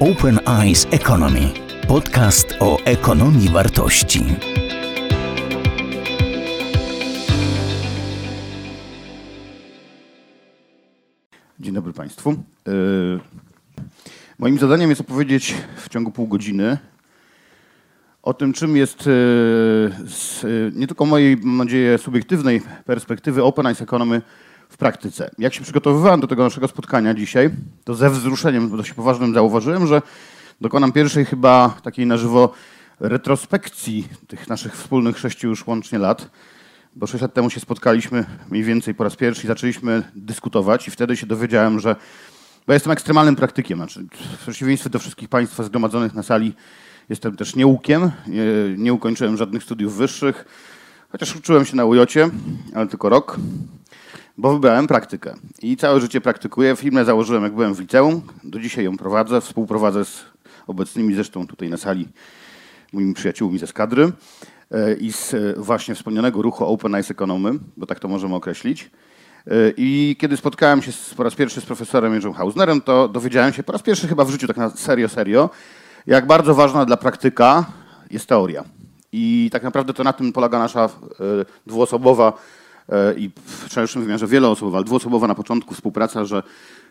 Open Eyes Economy. Podcast o ekonomii wartości. Dzień dobry Państwu. Yy, Moim zadaniem jest opowiedzieć w ciągu pół godziny o tym, czym jest yy, z yy, nie tylko mojej, mam nadzieję, subiektywnej perspektywy Open Eyes Economy w praktyce. Jak się przygotowywałem do tego naszego spotkania dzisiaj, to ze wzruszeniem dość poważnym zauważyłem, że dokonam pierwszej chyba takiej na żywo retrospekcji tych naszych wspólnych sześciu już łącznie lat, bo sześć lat temu się spotkaliśmy mniej więcej po raz pierwszy i zaczęliśmy dyskutować i wtedy się dowiedziałem, że bo jestem ekstremalnym praktykiem, znaczy w przeciwieństwie do wszystkich Państwa zgromadzonych na sali jestem też nieukiem, nie, nie ukończyłem żadnych studiów wyższych, chociaż uczyłem się na ujocie, ale tylko rok bo wybrałem praktykę. I całe życie praktykuję. Firmę założyłem, jak byłem w liceum. Do dzisiaj ją prowadzę. Współprowadzę z obecnymi zresztą tutaj na sali moimi przyjaciółmi ze skadry e, i z e, właśnie wspomnianego ruchu Open Eyes Economy, bo tak to możemy określić. E, I kiedy spotkałem się po raz pierwszy z profesorem Jerzym Hausnerem, to dowiedziałem się po raz pierwszy chyba w życiu, tak na serio, serio, jak bardzo ważna dla praktyka jest teoria. I tak naprawdę to na tym polega nasza dwuosobowa i w szerszym wymiarze wieloosobowa, ale dwuosobowa na początku współpraca, że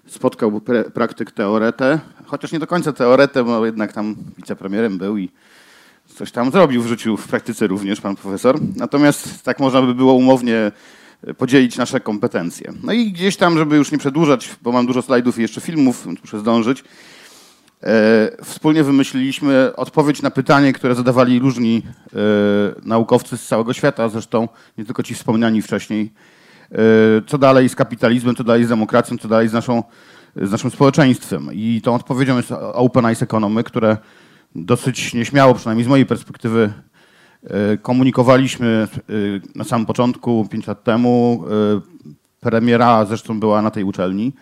spotkał praktyk teoretę, chociaż nie do końca teoretę, bo jednak tam wicepremierem był i coś tam zrobił w życiu, w praktyce również pan profesor. Natomiast tak można by było umownie podzielić nasze kompetencje. No i gdzieś tam, żeby już nie przedłużać, bo mam dużo slajdów i jeszcze filmów, muszę zdążyć, E, wspólnie wymyśliliśmy odpowiedź na pytanie, które zadawali różni e, naukowcy z całego świata, zresztą nie tylko ci wspomniani wcześniej. E, co dalej z kapitalizmem, co dalej z demokracją, co dalej z, naszą, z naszym społeczeństwem. I tą odpowiedzią jest Open Eyes Economy, które dosyć nieśmiało, przynajmniej z mojej perspektywy, komunikowaliśmy na samym początku, pięć lat temu. Premiera zresztą była na tej uczelni.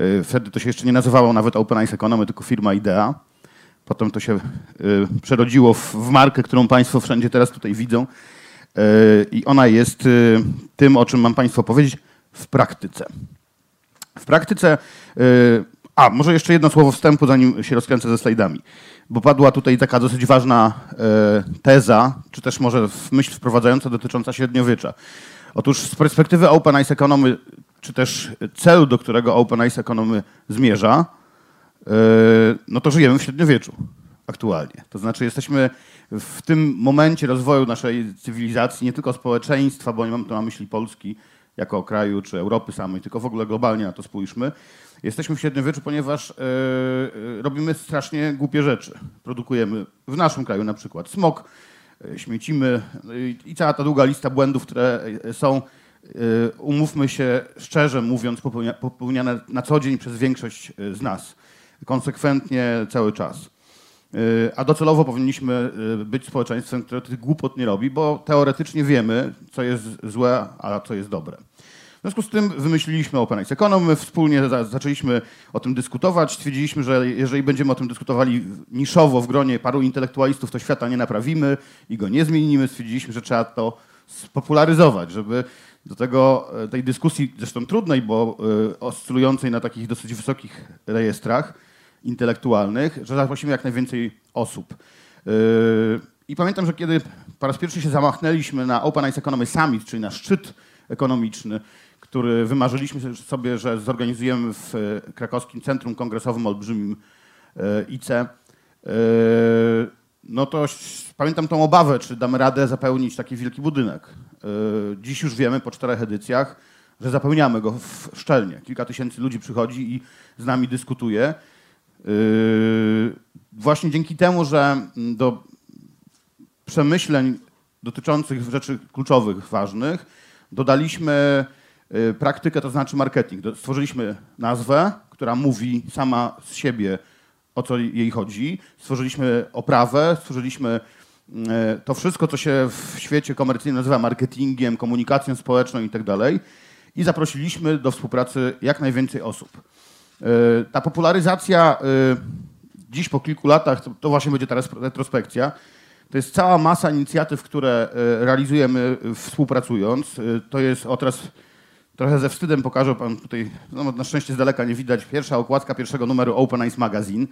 Y, wtedy to się jeszcze nie nazywało nawet Open Eyes Economy, tylko firma IDEA. Potem to się y, przerodziło w markę, którą Państwo wszędzie teraz tutaj widzą. Y, I ona jest tym, o czym mam Państwu powiedzieć w praktyce. W praktyce, a może jeszcze jedno słowo wstępu, zanim się rozkręcę ze slajdami, bo padła tutaj taka dosyć ważna teza, czy też może myśl wprowadzająca dotycząca średniowiecza. Otóż z perspektywy Open Eyes Economy czy też celu, do którego Open Eyes Economy zmierza, e, no to żyjemy w średniowieczu aktualnie. To znaczy jesteśmy w tym momencie rozwoju naszej cywilizacji, nie tylko społeczeństwa, bo nie mam tu na myśli Polski jako kraju, czy Europy samej, tylko w ogóle globalnie na to spójrzmy. Jesteśmy w średniowieczu, ponieważ yy, robimy strasznie głupie rzeczy. Produkujemy w naszym kraju na przykład smog, śmiecimy yy, i cała ta długa lista błędów, które są umówmy się szczerze mówiąc, popełniane na co dzień przez większość y, z nas. Konsekwentnie cały czas. Y, a docelowo powinniśmy być społeczeństwem, które tych głupot nie robi, bo teoretycznie wiemy, co jest złe, a co jest dobre. W związku z tym wymyśliliśmy Open Eyes Economy, wspólnie zaczęliśmy o tym dyskutować. Stwierdziliśmy, że jeżeli będziemy o tym dyskutowali niszowo w gronie paru intelektualistów, to świata nie naprawimy i go nie zmienimy. Stwierdziliśmy, że trzeba to spopularyzować, żeby do tego, e, tej dyskusji, zresztą trudnej, bo y, oscylującej na takich dosyć wysokich rejestrach intelektualnych, że zaprosimy jak najwięcej osób. Y, I pamiętam, że kiedy po raz pierwszy się zamachnęliśmy na Open Eyes Economy Summit, czyli na szczyt ekonomiczny, który wymarzyliśmy sobie, że zorganizujemy w krakowskim Centrum Kongresowym Olbrzymim ICE, no to pamiętam tą obawę, czy damy radę zapełnić taki wielki budynek. E, dziś już wiemy po czterech edycjach, że zapełniamy go szczelnie. Kilka tysięcy ludzi przychodzi i z nami dyskutuje. E, właśnie dzięki temu, że do przemyśleń dotyczących rzeczy kluczowych, ważnych, dodaliśmy e, praktykę, to znaczy marketing. Stworzyliśmy nazwę, która mówi sama z siebie, o co jej chodzi. Stworzyliśmy oprawę, stworzyliśmy e, to wszystko, co się w świecie komercyjnym nazywa marketingiem, komunikacją społeczną i tak dalej. I zaprosiliśmy do współpracy jak najwięcej osób. E, ta popularyzacja e, dziś po kilku latach, to właśnie będzie teraz retrospekcja, to jest cała masa inicjatyw, które realizujemy współpracując. To jest o teraz trochę ze wstydem pokażę pan tutaj, no na szczęście z daleka nie widać, pierwsza okładka pierwszego numeru Open Eyes Magazine.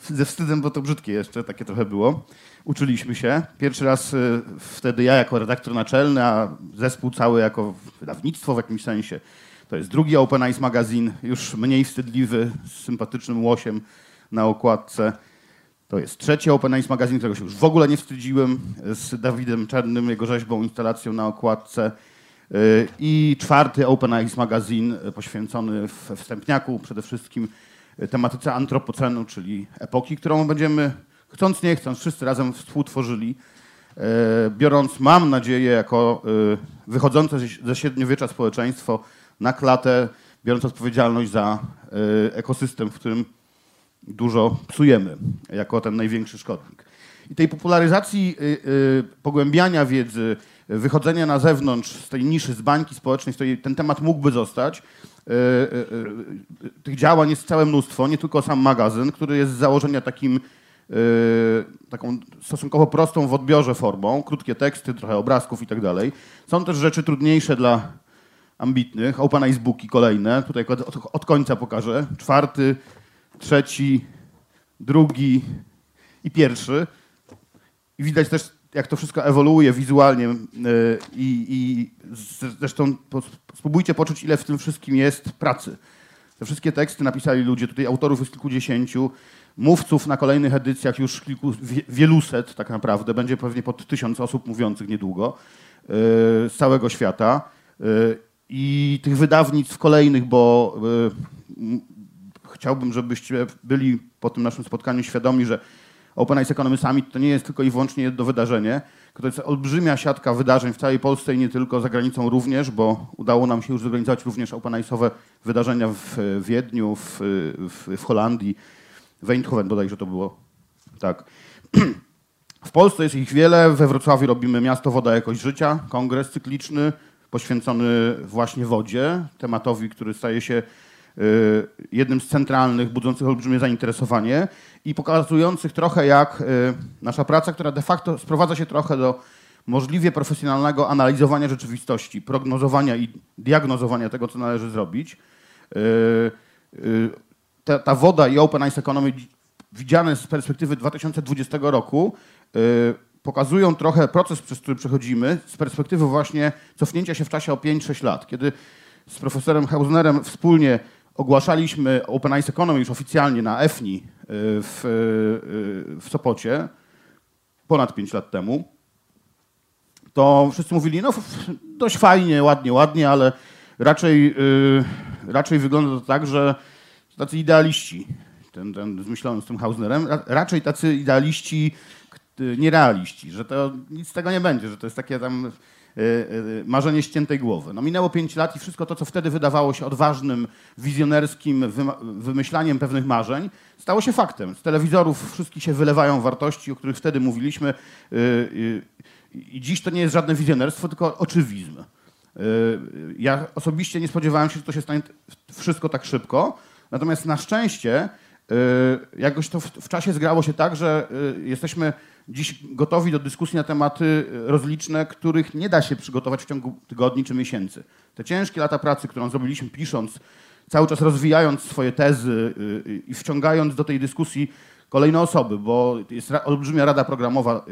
ze wstydem, bo to brzydkie jeszcze, takie trochę było. Uczyliśmy się. Pierwszy raz y, wtedy ja jako redaktor naczelny, a zespół cały jako wydawnictwo w jakimś sensie. To jest drugi Open Eyes magazyn, już mniej wstydliwy, z sympatycznym łosiem na okładce. To jest trzeci Open Eyes magazyn, którego się już w ogóle nie wstydziłem, z Dawidem Czarnym, jego rzeźbą, instalacją na okładce. Y, I czwarty Open Eyes magazyn poświęcony we wstępniaku przede wszystkim tematyce antropocenu, czyli epoki, którą będziemy, chcąc nie chcąc, wszyscy razem współtworzyli, e, biorąc, mam nadzieję, jako e, wychodzące ze średniowiecza społeczeństwo na klatę, biorąc odpowiedzialność za e, ekosystem, w którym dużo psujemy, jako ten największy szkodnik. I tej popularyzacji, pogłębiania wiedzy, wychodzenia na zewnątrz z tej niszy, z bańki społecznej, z której ten temat mógłby zostać, E, e, e, tych działań jest całe mnóstwo, nie tylko sam magazyn, który jest z założenia takim, taką stosunkowo prostą w odbiorze formą, krótkie teksty, trochę obrazków i tak dalej. Są też rzeczy trudniejsze dla ambitnych, open eyes booki kolejne, tutaj od, od końca pokażę, czwarty, trzeci, drugi i pierwszy. I widać też jak to wszystko ewoluuje wizualnie y, i, i zresztą spróbujcie poczuć, ile w tym wszystkim jest pracy. Te wszystkie teksty napisali ludzie, tutaj autorów jest kilkudziesięciu, mówców na kolejnych edycjach już kilku, wieluset tak naprawdę, będzie pewnie pod tysiąc osób mówiących niedługo y, z całego świata. Y, I tych wydawnictw kolejnych, bo chciałbym, żebyście byli po tym naszym spotkaniu świadomi, że Open Ice Economy Summit to nie jest tylko i wyłącznie jedno wydarzenie, to jest olbrzymia siatka wydarzeń w całej Polsce i nie tylko, za granicą również, bo udało nam się już zorganizować również Open Ice'owe wydarzenia w Wiedniu, w, w, w Holandii, w Eindhoven bodajże to było. Tak. W Polsce jest ich wiele. We Wrocławiu robimy Miasto Woda Jakość Życia, kongres cykliczny poświęcony właśnie wodzie, tematowi, który staje się jednym z centralnych, budzących olbrzymie zainteresowanie i pokazujących trochę jak y, nasza praca, która de facto sprowadza się trochę do możliwie profesjonalnego analizowania rzeczywistości, prognozowania i diagnozowania tego, co należy zrobić. Y, ta, ta woda i Open Ice Economy widziane z perspektywy 2020 roku pokazują trochę proces, przez który przechodzimy, z perspektywy właśnie cofnięcia się w czasie o 5-6 lat, kiedy z profesorem Hausnerem wspólnie ogłaszaliśmy Open Ice Economy już oficjalnie na EFNI y, w, y, w Sopocie ponad 5 lat temu, to wszyscy mówili, no dość fajnie, ładnie, ładnie, ale raczej, y, raczej wygląda to tak, że tacy idealiści, ten, ten zmyślony z tym Hausnerem, raczej tacy idealiści, nierealiści, że to nic z tego nie będzie, że to jest takie tam marzenie ściętej głowy. No minęło pięć lat i wszystko to, co wtedy wydawało się odważnym, wizjonerskim wymyślaniem pewnych marzeń, stało się faktem. Z telewizorów wszystkich się wylewają wartości, o których wtedy mówiliśmy y, i dziś to nie jest żadne wizjonerstwo, tylko oczywizm. Ja osobiście nie spodziewałem się, że to się stanie wszystko tak szybko, natomiast na szczęście jakoś to w czasie zgrało się tak, że jesteśmy dziś gotowi do dyskusji na tematy rozliczne, których nie da się przygotować w ciągu tygodni czy miesięcy. Te ciężkie lata pracy, którą zrobiliśmy pisząc, cały czas rozwijając swoje tezy y, y, i wciągając do tej dyskusji kolejne osoby, bo jest olbrzymia rada programowa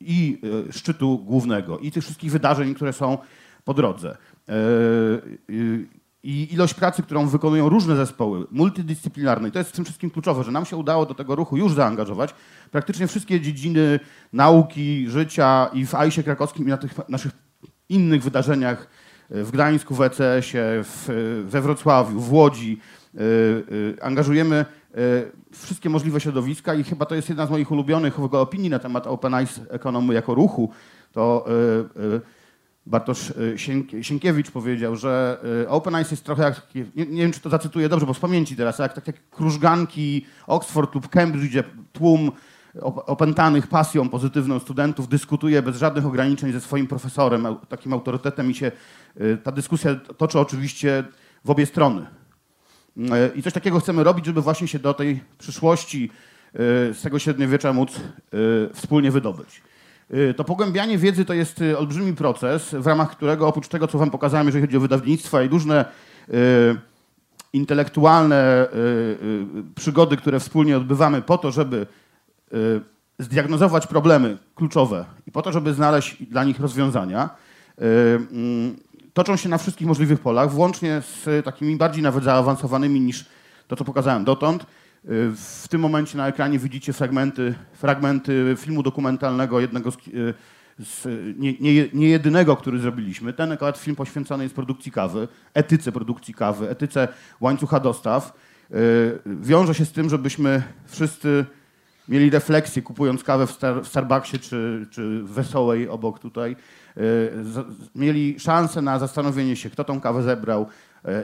i szczytu głównego, i tych wszystkich wydarzeń, które są po drodze i ilość pracy, którą wykonują różne zespoły multidyscyplinarne. I to jest w tym wszystkim kluczowe, że nam się udało do tego ruchu już zaangażować. Praktycznie wszystkie dziedziny nauki, życia i w AISie krakowskim i na tych naszych innych wydarzeniach w Gdańsku, w ECS-ie, w, we Wrocławiu, w Łodzi. Yy, yy, angażujemy wszystkie możliwe środowiska i chyba to jest jedna z moich ulubionych opinii na temat Open Eyes Economy jako ruchu. To Bartosz y, Sienkiewicz powiedział, że y, Open Eyes jest trochę jak, nie, nie, wiem czy to zacytuję dobrze, bo z pamięci teraz, jak takie krużganki Oxford lub Cambridge, gdzie tłum opętanych pasją pozytywną studentów dyskutuje bez żadnych ograniczeń ze swoim profesorem, takim autorytetem i się y, ta dyskusja toczy oczywiście w obie strony. I coś takiego chcemy robić, żeby właśnie się do tej przyszłości z tego średniowiecza móc wspólnie wydobyć. Y, to pogłębianie wiedzy to jest y, olbrzymi proces, w ramach którego oprócz tego, co wam pokazałem, jeżeli chodzi o wydawnictwa i różne y, intelektualne przygody, które wspólnie odbywamy po to, żeby zdiagnozować problemy kluczowe i po to, żeby znaleźć dla nich rozwiązania, mm, toczą się na wszystkich możliwych polach, włącznie z takimi bardziej nawet zaawansowanymi niż to, co pokazałem dotąd. W tym momencie na ekranie widzicie fragmenty, fragmenty filmu dokumentalnego, jednego z, y, z nie, nie, nie jedynego, który zrobiliśmy. Ten akurat film poświęcony jest produkcji kawy, etyce produkcji kawy, etyce łańcucha dostaw. Y, Wiąże się z tym, żebyśmy wszyscy mieli refleksję kupując kawę w, Star, w Starbucksie czy, czy w Wesołej obok tutaj. z- Mieli szansę na zastanowienie się, kto tą kawę zebrał,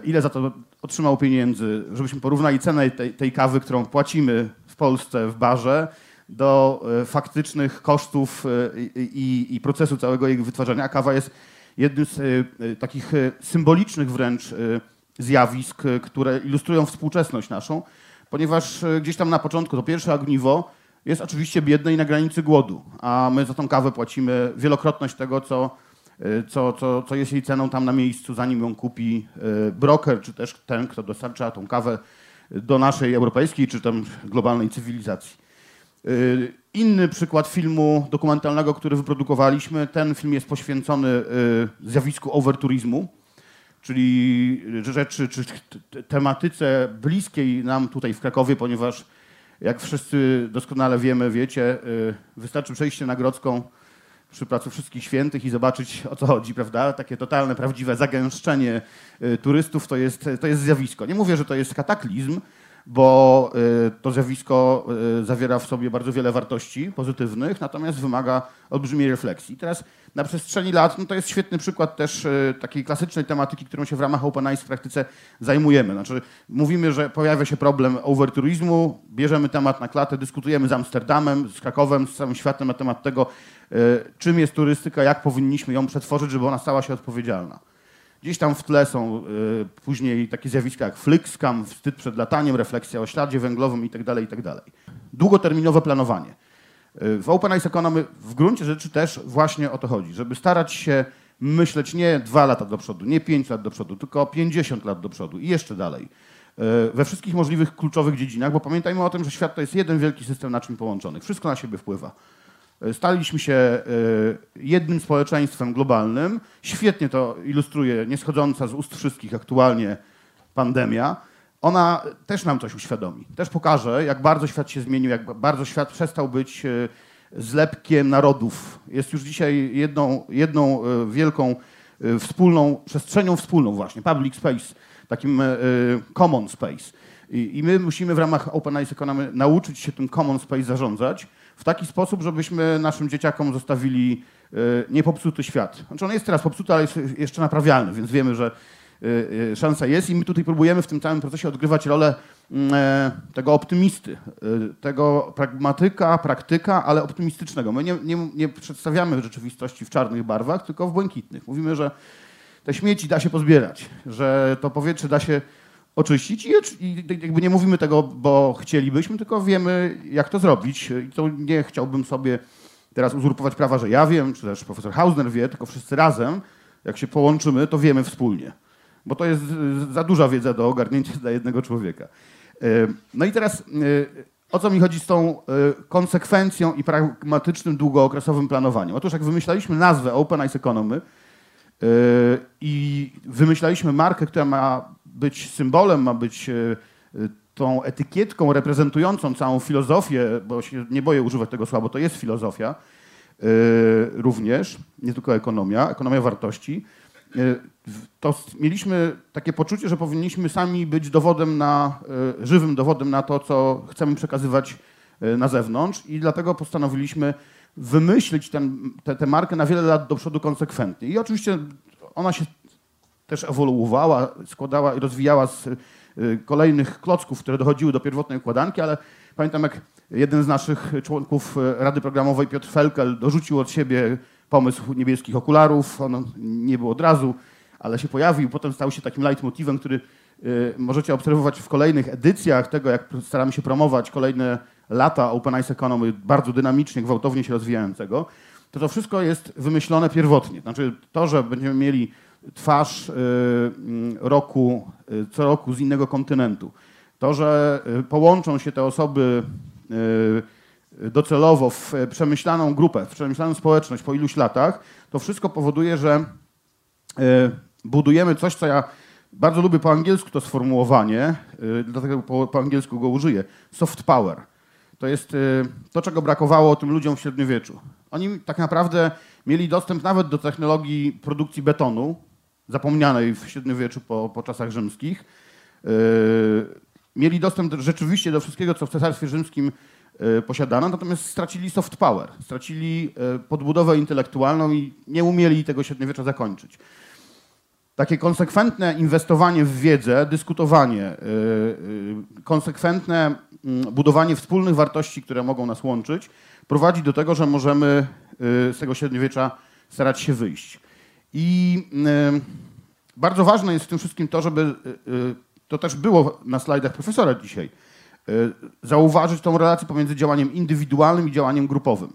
ile za to otrzymał pieniędzy, żebyśmy porównali cenę tej, tej kawy, którą płacimy w Polsce w barze, do y, faktycznych kosztów y, i, i, i procesu całego jej wytwarzania. A kawa jest jednym z takich symbolicznych wręcz zjawisk, które ilustrują współczesność naszą, ponieważ gdzieś tam na początku to pierwsze ogniwo jest oczywiście biedne i na granicy głodu, a my za tą kawę płacimy wielokrotność tego, co, co, co, co jest jej ceną tam na miejscu, zanim ją kupi y, broker, czy też ten, kto dostarcza tą kawę do naszej europejskiej, czy tam globalnej cywilizacji. Y, Inny przykład filmu dokumentalnego, który wyprodukowaliśmy, ten film jest poświęcony y, zjawisku overturizmu, czyli rzeczy, czy tematyce bliskiej nam tutaj w Krakowie, ponieważ jak wszyscy doskonale wiemy, wiecie, y, wystarczy przejść się na Grodzką przy Placu Wszystkich Świętych i zobaczyć o co chodzi, prawda? Takie totalne, prawdziwe zagęszczenie y, turystów to jest, to jest zjawisko. Nie mówię, że to jest kataklizm, bo y, to zjawisko y, zawiera w sobie bardzo wiele wartości pozytywnych, natomiast wymaga olbrzymiej refleksji. Teraz na przestrzeni lat, no to jest świetny przykład też y, takiej klasycznej tematyki, którą się w ramach Open Eyes w praktyce zajmujemy. Znaczy mówimy, że pojawia się problem overturizmu, bierzemy temat na klatę, dyskutujemy z Amsterdamem, z Krakowem, z całym światem na temat tego, czym jest turystyka, jak powinniśmy ją przetworzyć, żeby ona stała się odpowiedzialna. Gdzieś tam w tle są y, później takie zjawiska jak flixcam, wstyd przed lataniem, refleksja o śladzie węglowym itd. itd. Długoterminowe planowanie. Y, w Open Eyes Economy w gruncie rzeczy też właśnie o to chodzi, żeby starać się myśleć nie dwa lata do przodu, nie pięć lat do przodu, tylko 50 lat do przodu i jeszcze dalej. Y, We wszystkich możliwych kluczowych dziedzinach, bo pamiętajmy o tym, że świat to jest jeden wielki system naczyń połączonych. Wszystko na siebie wpływa. Staliśmy się e, jednym społeczeństwem globalnym. Świetnie to ilustruje nieschodząca z ust wszystkich aktualnie pandemia. Ona też nam coś uświadomi. Też pokaże, jak bardzo świat się zmienił, jak bardzo świat przestał być e, zlepkiem narodów. Jest już dzisiaj jedną, jedną e, wielką e, wspólną, przestrzenią wspólną właśnie, public space, takim e, common space. I my musimy w ramach Open Eyes Economy nauczyć się tym common space zarządzać w taki sposób, żebyśmy naszym dzieciakom zostawili e, niepopsuty świat. Znaczy on jest teraz popsuty, ale jest jeszcze naprawialny, więc wiemy, że e, e, szansa jest i my tutaj próbujemy w tym całym procesie odgrywać rolę mm, tego optymisty, tego pragmatyka, praktyka, ale optymistycznego. My nie, nie, nie przedstawiamy rzeczywistości w czarnych barwach, tylko w błękitnych. Mówimy, że te śmieci da się pozbierać, że to powietrze da się oczyścić i, i jakby nie mówimy tego, bo chcielibyśmy, tylko wiemy, jak to zrobić. I to nie chciałbym sobie teraz uzurpować prawa, że ja wiem, czy też profesor Hausner wie, tylko wszyscy razem, jak się połączymy, to wiemy wspólnie. Bo to jest y, za duża wiedza do ogarnięcia dla jednego człowieka. Y, No i teraz y, o co mi chodzi z tą konsekwencją i pragmatycznym, długookresowym planowaniem? Otóż jak wymyślaliśmy nazwę Open Eyes Economy, I wymyślaliśmy markę, która ma być symbolem, ma być yy, tą etykietką reprezentującą całą filozofię, bo się nie boję używać tego słowa, bo to jest filozofia yy, również, nie tylko ekonomia, ekonomia wartości. W- To mieliśmy takie poczucie, że powinniśmy sami być dowodem na, żywym dowodem na to, co chcemy przekazywać na zewnątrz i dlatego postanowiliśmy wymyślić tę tę markę na wiele lat do przodu konsekwentnie. I oczywiście ona się też ewoluowała, składała i rozwijała z y, kolejnych klocków, które dochodziły do pierwotnej układanki, ale pamiętam jak jeden z naszych członków y, Rady Programowej, Piotr Felkel, dorzucił od siebie pomysł niebieskich okularów. On nie był od razu, ale się pojawił. Potem stał się takim leitmotivem, który y, możecie obserwować w kolejnych edycjach tego, jak staramy się promować kolejne lata Open Eyes Economy, bardzo dynamicznie, gwałtownie się rozwijającego. To to wszystko jest wymyślone pierwotnie. Znaczy to, że będziemy mieli twarz roku, co roku z innego kontynentu. To, że połączą się te osoby docelowo w przemyślaną grupę, w przemyślaną społeczność po iluś latach, to wszystko powoduje, że budujemy coś, co ja bardzo lubię po angielsku to sformułowanie, dlatego po, po angielsku go użyję. Soft power. To jest to, czego brakowało tym ludziom w średniowieczu. Oni tak naprawdę mieli dostęp nawet do technologii produkcji betonu, zapomnianej w średniowieczu po, po czasach rzymskich. Yy, mieli dostęp do, rzeczywiście do wszystkiego, co w Cesarstwie Rzymskim yy, posiadano, natomiast stracili soft power, stracili yy, podbudowę intelektualną i nie umieli tego średniowiecza zakończyć. Takie konsekwentne inwestowanie w wiedzę, dyskutowanie, konsekwentne mm, budowanie wspólnych wartości, które mogą nas łączyć, prowadzi do tego, że możemy z tego średniowiecza starać się wyjść. I bardzo ważne jest w tym wszystkim to, żeby y, to też było na slajdach profesora dzisiaj, zauważyć tą relację pomiędzy działaniem indywidualnym i działaniem grupowym.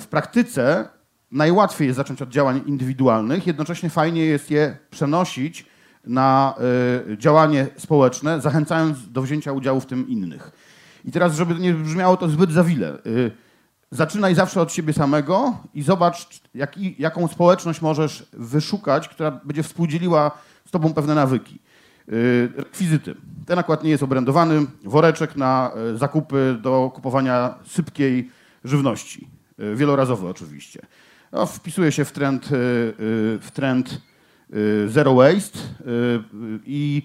W praktyce najłatwiej jest zacząć od działań indywidualnych, jednocześnie fajnie jest je przenosić na działanie społeczne, zachęcając do wzięcia udziału w tym innych. I teraz, żeby nie brzmiało to zbyt zawile, Zaczynaj zawsze od siebie samego i zobacz, jak, jaką społeczność możesz wyszukać, która będzie współdzieliła z tobą pewne nawyki. Yy, rekwizyty. Ten nakład nie jest obrędowany. Woreczek na y, zakupy do kupowania sypkiej żywności. Yy, wielorazowy oczywiście. No, wpisuje się w trend, w trend zero waste i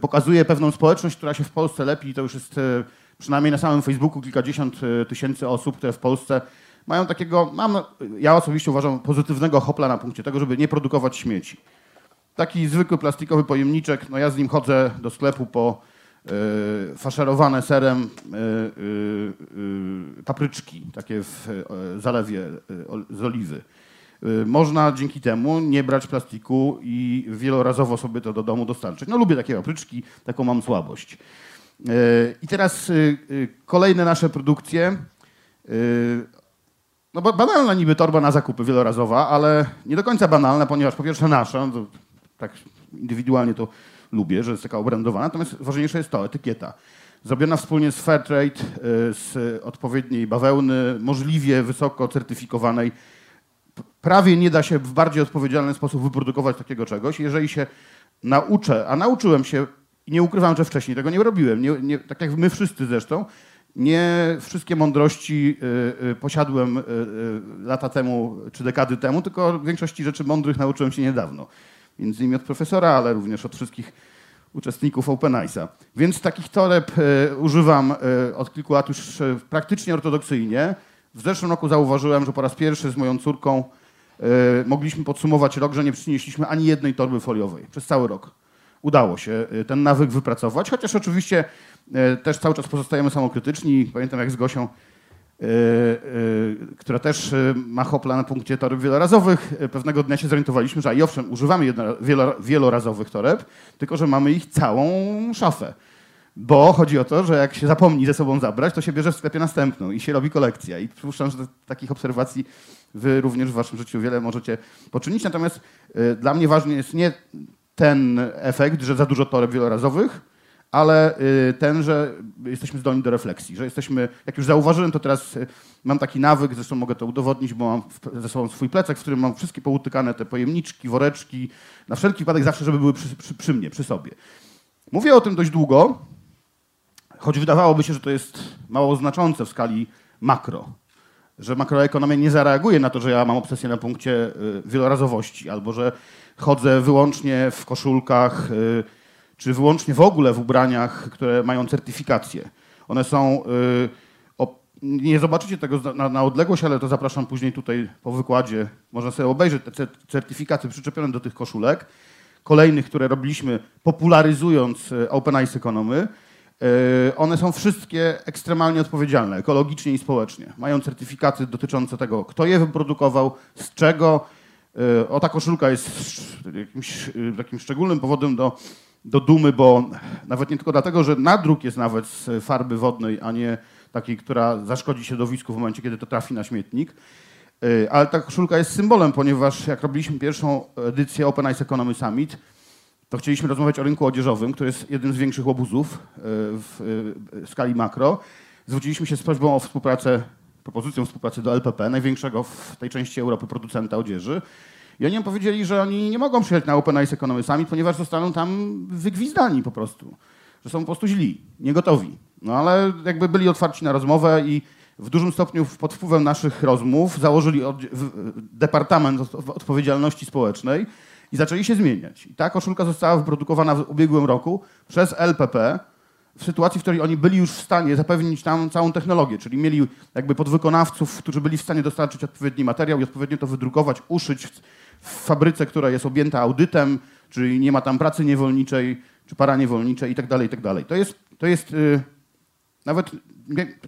pokazuje pewną społeczność, która się w Polsce lepi. To już jest przynajmniej na samym Facebooku kilkadziesiąt e, tysięcy osób, które w Polsce mają takiego, mam, ja osobiście uważam, pozytywnego hopla na punkcie tego, żeby nie produkować śmieci. Taki zwykły plastikowy pojemniczek, no ja z nim chodzę do sklepu po y, faszerowane serem papryczki, takie w zalewie z oliwy. Można dzięki temu nie brać plastiku i wielorazowo sobie to do domu dostarczyć. No lubię takie papryczki, taką mam słabość. E, I teraz e, e, kolejne nasze produkcje. No banalna niby torba na zakupy wielorazowa, ale nie do końca banalna, ponieważ po pierwsze nasza, no tak indywidualnie to lubię, że jest taka obrędowana, natomiast ważniejsze jest to, etykieta. Zrobiona wspólnie z Fairtrade, z odpowiedniej bawełny, możliwie wysoko certyfikowanej. Prawie nie da się w bardziej odpowiedzialny sposób wyprodukować takiego czegoś. Jeżeli się nauczę, a nauczyłem się i nie ukrywam, że wcześniej tego nie robiłem. Nie, nie, tak jak my wszyscy zresztą. Nie wszystkie mądrości y, y, posiadłem y, lata temu czy dekady temu, tylko większości rzeczy mądrych nauczyłem się niedawno. Między innymi od profesora, ale również od wszystkich uczestników OpenIce'a. Więc takich toreb używam od kilku lat już praktycznie ortodoksyjnie. W zeszłym roku zauważyłem, że po raz pierwszy z moją córką mogliśmy podsumować rok, że nie przynieśliśmy ani jednej torby foliowej przez cały rok udało się y, ten nawyk wypracować, chociaż oczywiście y, też cały czas pozostajemy samokrytyczni. Pamiętam jak z Gosią, y, która też ma hopla na punkcie toreb wielorazowych, pewnego dnia się zorientowaliśmy, że i owszem, używamy wielorazowych toreb, tylko że mamy ich całą szafę. Bo chodzi o to, że jak się zapomni ze sobą zabrać, to się bierze w sklepie następną i się robi kolekcja. I przypuszczam, że takich obserwacji wy również w waszym życiu wiele możecie poczynić. Natomiast dla mnie ważny jest nie ten efekt, że za dużo toreb wielorazowych, ale y, ten, że jesteśmy zdolni do refleksji, że jesteśmy, jak już zauważyłem, to teraz y, mam taki nawyk, zresztą mogę to udowodnić, bo mam ze sobą swój plecak, w którym mam wszystkie poutykane te pojemniczki, woreczki, na wszelki wypadek zawsze, żeby były przy, przy, przy mnie, przy sobie. Mówię o tym dość długo, choć wydawałoby się, że to jest mało znaczące w skali makro, że makroekonomia nie zareaguje na to, że ja mam obsesję na punkcie y, wielorazowości, albo że chodzę wyłącznie w koszulkach, y, czy wyłącznie w ogóle w ubraniach, które mają certyfikację. One są. Y, nie zobaczycie tego na, na, odległość, ale to zapraszam później tutaj po wykładzie. Można sobie obejrzeć te certyfikaty przyczepione do tych koszulek. Kolejnych, które robiliśmy popularyzując Open Eyes Economy. One są wszystkie ekstremalnie odpowiedzialne, ekologicznie i społecznie. Mają certyfikaty dotyczące tego, kto je wyprodukował, z czego, E, o, ta koszulka jest jakimś e, takim szczególnym powodem do, do dumy, bo nawet nie tylko dlatego, że nadruk jest nawet z farby wodnej, a nie takiej, która zaszkodzi środowisku w momencie, kiedy to trafi na śmietnik. Y, Ale ta koszulka jest symbolem, ponieważ jak robiliśmy pierwszą edycję Open Ice Economy Summit, to chcieliśmy rozmawiać o rynku odzieżowym, który jest jednym z większych łobuzów y, w y, w skali makro. Zwróciliśmy się z prośbą o współpracę, propozycją współpracy do LPP, największego w tej części Europy producenta odzieży. I oni nam powiedzieli, że oni nie mogą przyjechać na Open Ice Economy Summit, ponieważ zostaną tam wygwizdani po prostu. Że są po prostu źli, niegotowi. No ale jakby byli otwarci na rozmowę i w dużym stopniu pod wpływem naszych rozmów założyli Departament Od- Odpowiedzialności Społecznej i zaczęli się zmieniać. I ta koszulka została wyprodukowana w ubiegłym roku przez LPP w sytuacji, w której oni byli już w stanie zapewnić tam całą technologię, czyli mieli jakby podwykonawców, którzy byli w stanie dostarczyć odpowiedni materiał i odpowiednio to wydrukować, uszyć w, fabryce, która jest objęta audytem, czyli nie ma tam pracy niewolniczej, czy para niewolniczej i tak dalej, i tak. To jest, to jest y, nawet,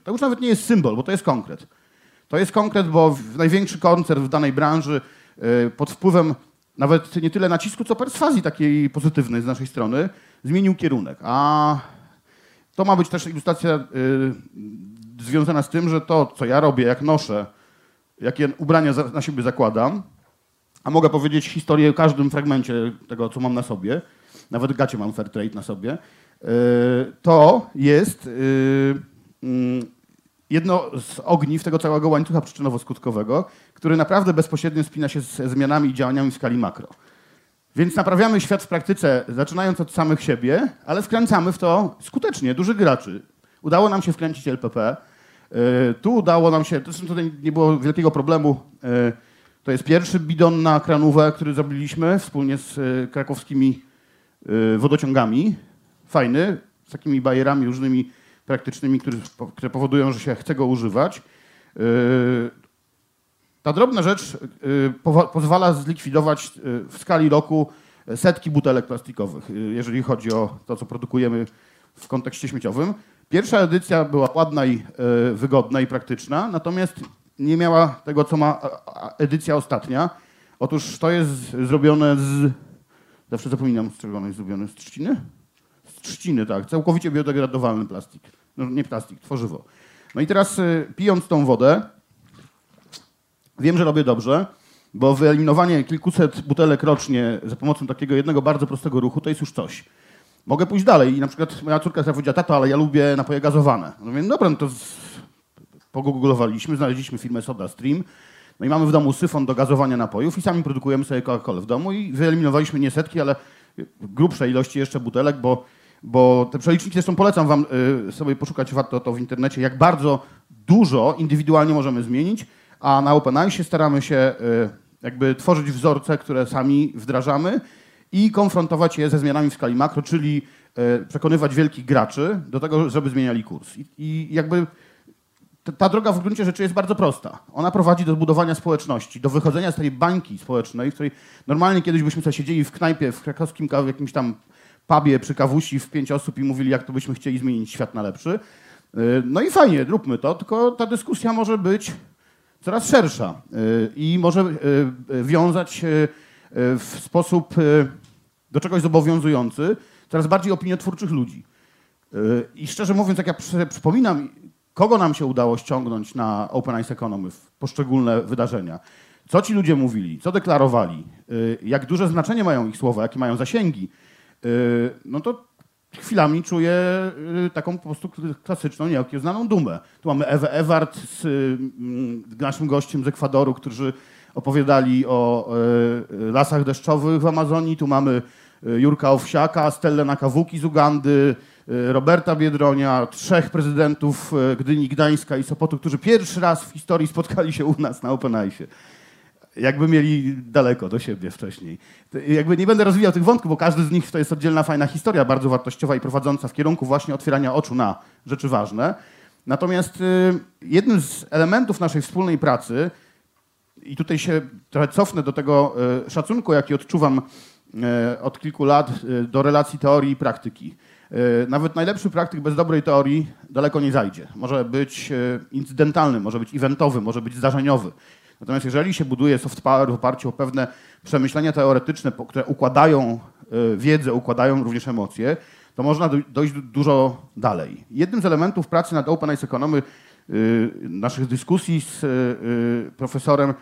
to już nawet nie jest symbol, bo to jest konkret. To jest konkret, bo największy koncern w danej branży y, pod wpływem nawet nie tyle nacisku, co perswazji takiej pozytywnej z naszej strony zmienił kierunek. A to ma być też ilustracja y, związana z tym, że to, co ja robię, jak noszę, jakie ubrania za, na siebie zakładam, a mogę powiedzieć historię o każdym fragmencie tego, co mam na sobie, nawet gacie mam fair trade na sobie, y, to jest y, mm, jedno z ogniw tego całego łańcucha przyczynowo-skutkowego, który naprawdę bezpośrednio spina się ze zmianami i działaniami w skali makro. Więc naprawiamy świat w praktyce, zaczynając od samych siebie, ale wkręcamy w to skutecznie dużych graczy. Udało nam się wkręcić LPP. Yy, Tu udało nam się, zresztą tutaj nie było wielkiego problemu. yy, To jest pierwszy bidon na kranówę, który zrobiliśmy wspólnie z yy, krakowskimi wodociągami. Fajny, z takimi bajerami różnymi praktycznymi, które, powodują, że się chce go używać. Yy, ta drobna rzecz y, powa- pozwala zlikwidować y, w skali roku setki butelek plastikowych, jeżeli chodzi o to, co produkujemy w kontekście śmieciowym. Pierwsza edycja była ładna i wygodna i praktyczna, natomiast nie miała tego, co ma edycja ostatnia. Otóż to jest zrobione z... Zawsze zapominam, z czego ono jest zrobione. Z trzciny? Z trzciny, tak. Całkowicie biodegradowalny plastik. No, nie plastik, tworzywo. No i teraz y, pijąc tą wodę, Wiem, że robię dobrze, bo wyeliminowanie kilkuset butelek rocznie za pomocą takiego jednego bardzo prostego ruchu to jest już coś. Mogę pójść dalej i na przykład moja córka powiedziała, tato, ale ja lubię napoje gazowane. No więc dobra, no to z... pogooglowaliśmy, znaleźliśmy firmę SodaStream, no i mamy w domu syfon do gazowania napojów i sami produkujemy sobie Coca-Colę w domu i wyeliminowaliśmy nie setki, ale grubsze ilości jeszcze butelek, bo, bo te przeliczniki, zresztą polecam wam y, sobie poszukać warto to w internecie, jak bardzo dużo indywidualnie możemy zmienić, a na OpenAI staramy się y, jakby tworzyć wzorce, które sami wdrażamy i konfrontować je ze zmianami w skali makro, czyli y, przekonywać wielkich graczy do tego, żeby zmieniali kurs. I, jakby ta- droga w gruncie rzeczy jest bardzo prosta. Ona prowadzi do zbudowania społeczności, do wychodzenia z tej bańki społecznej, w której normalnie kiedyś byśmy sobie siedzieli w knajpie, w krakowskim w jakimś tam pubie przy kawusi w pięć osób i mówili, jak to byśmy chcieli zmienić świat na lepszy. Y, No i fajnie, róbmy to, tylko ta dyskusja może być coraz szersza y, i może y, wiązać w sposób do czegoś zobowiązujący coraz bardziej opiniotwórczych ludzi. I szczerze mówiąc, jak ja przy, przypominam, kogo nam się udało ściągnąć na Open Ice Economy w poszczególne wydarzenia, co ci ludzie mówili, co deklarowali, jak duże znaczenie mają ich słowa, jakie mają zasięgi, no to chwilami czuję y, taką po prostu klasyczną, nieokiełznaną dumę. Tu mamy Ewę Ewart z y, mm, naszym gościem z Ekwadoru, którzy opowiadali o y, y, lasach deszczowych w Amazonii. Tu mamy y, Jurka Owsiaka, Stellę Nakawuki z Ugandy, y, Roberta Biedronia, trzech prezydentów y, Gdyni, Gdańska i Sopotu, którzy pierwszy raz w historii spotkali się u nas na Open Ice jakby mieli daleko do siebie wcześniej. Jakby nie będę rozwijał tych wątków, bo każdy z nich to jest oddzielna, fajna historia, bardzo wartościowa i prowadząca w kierunku właśnie otwierania oczu na rzeczy ważne. Natomiast y, jednym z elementów naszej wspólnej pracy, i tutaj się trochę cofnę do tego y, szacunku, jaki odczuwam y, od kilku lat do relacji teorii i praktyki. Nawet najlepszy praktyk bez dobrej teorii daleko nie zajdzie. Może być incydentalny, może być eventowy, może być zdarzeniowy. Natomiast jeżeli się buduje soft power w oparciu o pewne przemyślenia teoretyczne, które układają y, wiedzę, układają również emocje, to można doj- dojść du- dużo dalej. Jednym z elementów pracy nad Open Ice Economy y, naszych dyskusji z y, profesorem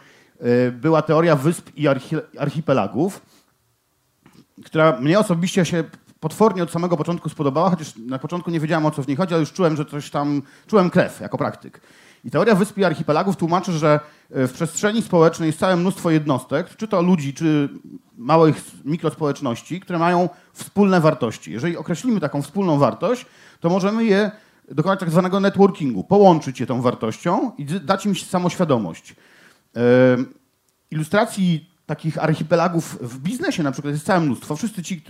była teoria wysp i archi- archipelagów, która mnie osobiście się potwornie od samego początku spodobała, chociaż na początku nie wiedziałem o co w niej chodzi, ale już czułem, że coś tam, czułem krew jako praktyk. I teoria wysp i archipelagów tłumaczy, że e, w przestrzeni społecznej jest całe mnóstwo jednostek, czy to ludzi, czy małych mikrospołeczności, które mają wspólne wartości. Jeżeli określimy taką wspólną wartość, to możemy je dokonać tak zwanego networkingu, połączyć je tą wartością i dać im samoświadomość. Ilustracji takich archipelagów w biznesie na przykład jest całe mnóstwo. Wszyscy ci,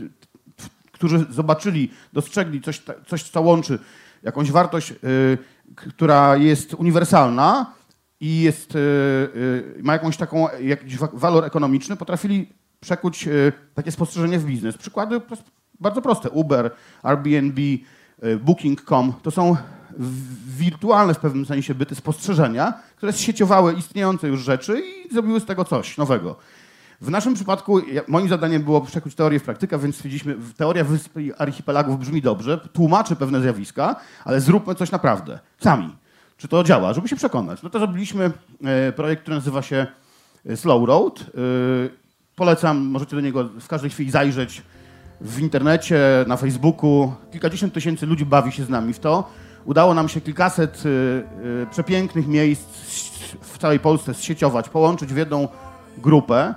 którzy zobaczyli, dostrzegli coś, coś co łączy jakąś wartość, y, która jest uniwersalna i jest, y, y, ma jakąś taką, jakiś wa- walor ekonomiczny, potrafili przekuć y, takie spostrzeżenie w biznes. Przykłady bardzo proste. Uber, Airbnb, Booking.com to są wirtualne w pewnym sensie byty spostrzeżenia, które sieciowały istniejące już rzeczy i zrobiły z tego coś nowego. W naszym przypadku moim zadaniem było przekuć teorię w praktykę, więc stwierdziliśmy, teoria wysp i archipelagów brzmi dobrze, tłumaczy pewne zjawiska, ale zróbmy coś naprawdę, sami. Czy to działa, żeby się przekonać. No to zrobiliśmy e, projekt, który nazywa się e, Slow Road. E, Polecam, możecie do niego w każdej chwili zajrzeć w internecie, na Facebooku. Kilkadziesiąt tysięcy ludzi bawi się z nami w to. Udało nam się kilkaset przepięknych miejsc w całej Polsce sieciować, połączyć w jedną grupę.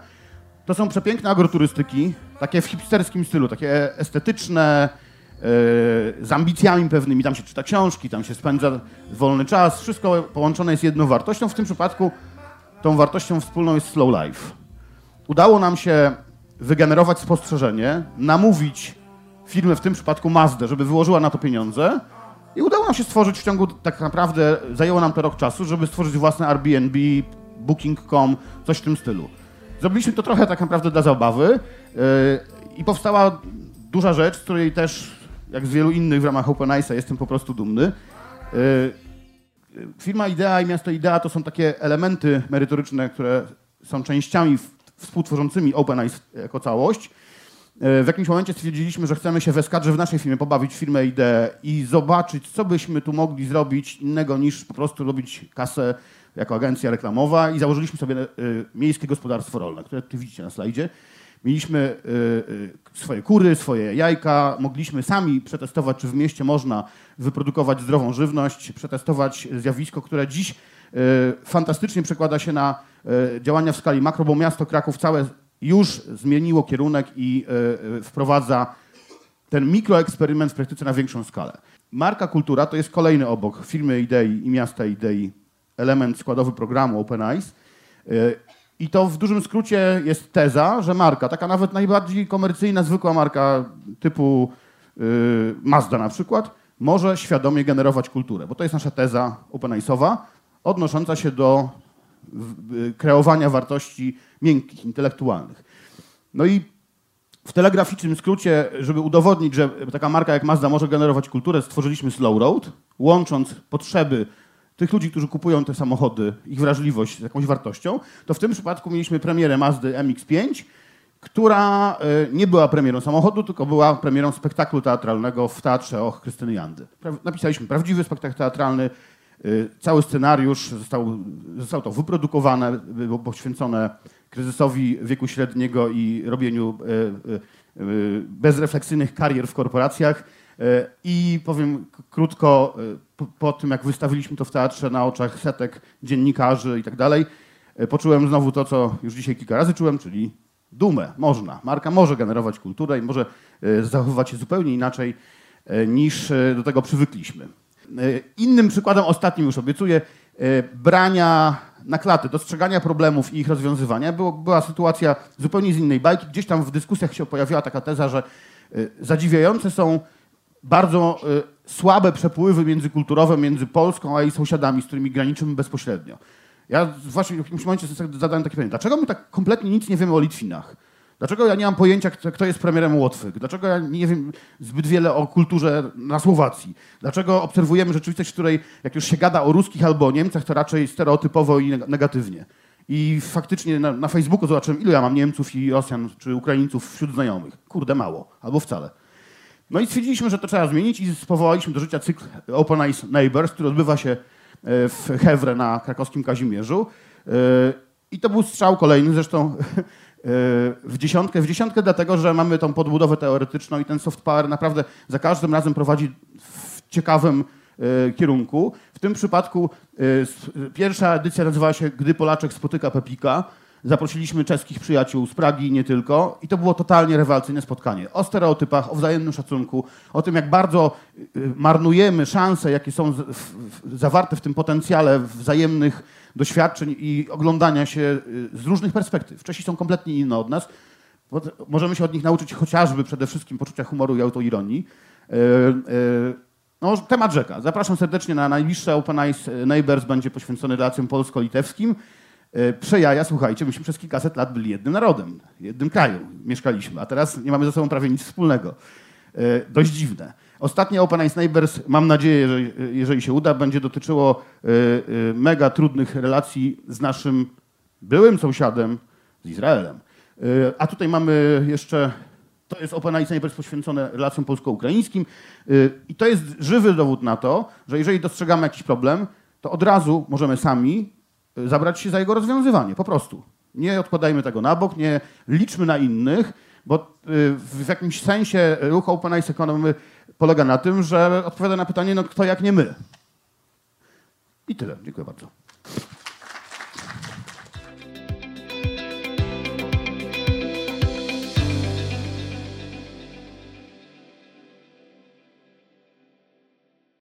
To są przepiękne agroturystyki, takie w hipsterskim stylu, takie estetyczne, e, z ambicjami pewnymi. Tam się czyta książki, tam się spędza wolny czas. Wszystko połączone jest jedną wartością. W tym przypadku tą wartością wspólną jest slow life. Udało nam się wygenerować spostrzeżenie, namówić firmę, w tym przypadku Mazdę, żeby wyłożyła na to pieniądze i udało nam się stworzyć w ciągu, tak naprawdę zajęło nam to rok czasu, żeby stworzyć własne Airbnb, Booking.com, coś w tym stylu. Zrobiliśmy to trochę tak naprawdę dla zabawy yy, i powstała duża rzecz, z której też, jak z wielu innych w ramach OpenIce'a, jestem po prostu dumny. Yy, Firma Idea i miasto Idea to są takie elementy merytoryczne, które są częściami współtworzącymi OpenIce jako całość. E, W jakimś momencie stwierdziliśmy, że chcemy się w eskadrze w naszej firmie pobawić firmę Ideę i zobaczyć, co byśmy tu mogli zrobić innego niż po prostu robić kasę jako agencja reklamowa i założyliśmy sobie e, miejskie gospodarstwo rolne, które tu widzicie na slajdzie. Mieliśmy e, e, swoje kury, swoje jajka, mogliśmy sami przetestować, czy w mieście można wyprodukować zdrową żywność, przetestować zjawisko, które dziś fantastycznie przekłada się na działania w skali makro, bo miasto Kraków całe już zmieniło kierunek i wprowadza ten mikroeksperyment w praktyce na większą skalę. Marka Kultura to jest kolejny obok firmy Idei i miasta Idei element składowy programu OpenEyes. E, I to w dużym skrócie jest teza, że marka, taka nawet najbardziej komercyjna, zwykła marka typu y, Mazda na przykład, może świadomie generować kulturę, bo to jest nasza teza OpenEyesowa, odnosząca się do y, kreowania wartości miękkich, intelektualnych. No i w telegraficznym skrócie, żeby udowodnić, że taka marka jak Mazda może generować kulturę, stworzyliśmy Slow Road, łącząc potrzeby tych ludzi, którzy kupują te samochody, ich wrażliwość z jakąś wartością, to w tym przypadku mieliśmy premierę Mazdy MX-5, która e, nie była premierą samochodu, tylko była premierą spektaklu teatralnego w Teatrze Och Krystyny Jandy. Napisaliśmy prawdziwy spektakl teatralny, e, cały scenariusz, został, zostało to wyprodukowane, było poświęcone kryzysowi wieku średniego i robieniu e, bezrefleksyjnych karier w korporacjach. E, I powiem krótko, e, po, po tym jak wystawiliśmy to w teatrze na oczach setek dziennikarzy i tak dalej, e, poczułem znowu to, co już dzisiaj kilka razy czułem, czyli dumę. Można. Marka może generować kulturę i może zachowywać się zupełnie inaczej niż do tego przywykliśmy. Innym przykładem, ostatnim już obiecuję, brania na klaty, dostrzegania problemów i ich rozwiązywania. Było, była sytuacja zupełnie z innej bajki. Gdzieś tam w dyskusjach się pojawiła taka teza, że zadziwiające są bardzo e, słabe przepływy międzykulturowe między Polską a jej sąsiadami, z którymi graniczymy bezpośrednio. Ja właśnie w jakimś momencie sobie zadałem takie pytanie, dlaczego my tak kompletnie nic nie wiemy o Litwinach? Dlaczego ja nie mam pojęcia, kto, jest premierem Łotwy? Dlaczego ja nie wiem zbyt wiele o kulturze na Słowacji? Dlaczego obserwujemy rzeczywistość, w której jak już się gada o ruskich albo o Niemcach, to raczej stereotypowo i neg- negatywnie? I faktycznie na, na Facebooku zobaczyłem, ilu ja mam Niemców i Rosjan czy Ukraińców wśród znajomych. Kurde, mało. Albo wcale. No i stwierdziliśmy, że to trzeba zmienić i powołaliśmy do życia cykl Open Eyes Neighbors, który odbywa się w Hewre na krakowskim Kazimierzu. E, I to był strzał kolejny, zresztą e, w dziesiątkę. W dziesiątkę dlatego, że mamy tą podbudowę teoretyczną i ten soft power naprawdę za każdym razem prowadzi w ciekawym e, kierunku. W tym przypadku e, pierwsza edycja nazywała się Gdy Polaczek spotyka Pepika. Zaprosiliśmy czeskich przyjaciół z Pragi i nie tylko. I to było totalnie rewelacyjne spotkanie. O stereotypach, o wzajemnym szacunku, o tym, jak bardzo y, marnujemy szanse, jakie są zawarte w tym potencjale wzajemnych doświadczeń i oglądania się y, z różnych perspektyw. Czesi są kompletnie inne od nas. Możemy się od nich nauczyć chociażby przede wszystkim poczucia humoru i autoironii. No, temat rzeka. Zapraszam serdecznie na najbliższe Open Eyes Neighbors, będzie poświęcony relacjom polsko-litewskim. E, Przejaja, słuchajcie, myśmy przez kilkaset lat byli jednym narodem, jednym kraju mieszkaliśmy, a teraz nie mamy ze sobą prawie nic wspólnego. E, Dość dziwne. Ostatnie Open Eyes Neighbors, mam nadzieję, że jeżeli się uda, będzie dotyczyło e, mega trudnych relacji z naszym byłym sąsiadem, z Izraelem. A tutaj mamy jeszcze, to jest Open Eyes Neighbors poświęcone relacjom polsko-ukraińskim i to jest żywy dowód na to, że jeżeli dostrzegamy jakiś problem, to od razu możemy sami zabrać się za jego rozwiązywanie, po prostu. Nie odkładajmy tego na bok, nie liczmy na innych, bo y, w jakimś sensie ruch Open Eyes Economy polega na tym, że odpowiada na pytanie, no kto jak nie my. I tyle. Dziękuję bardzo.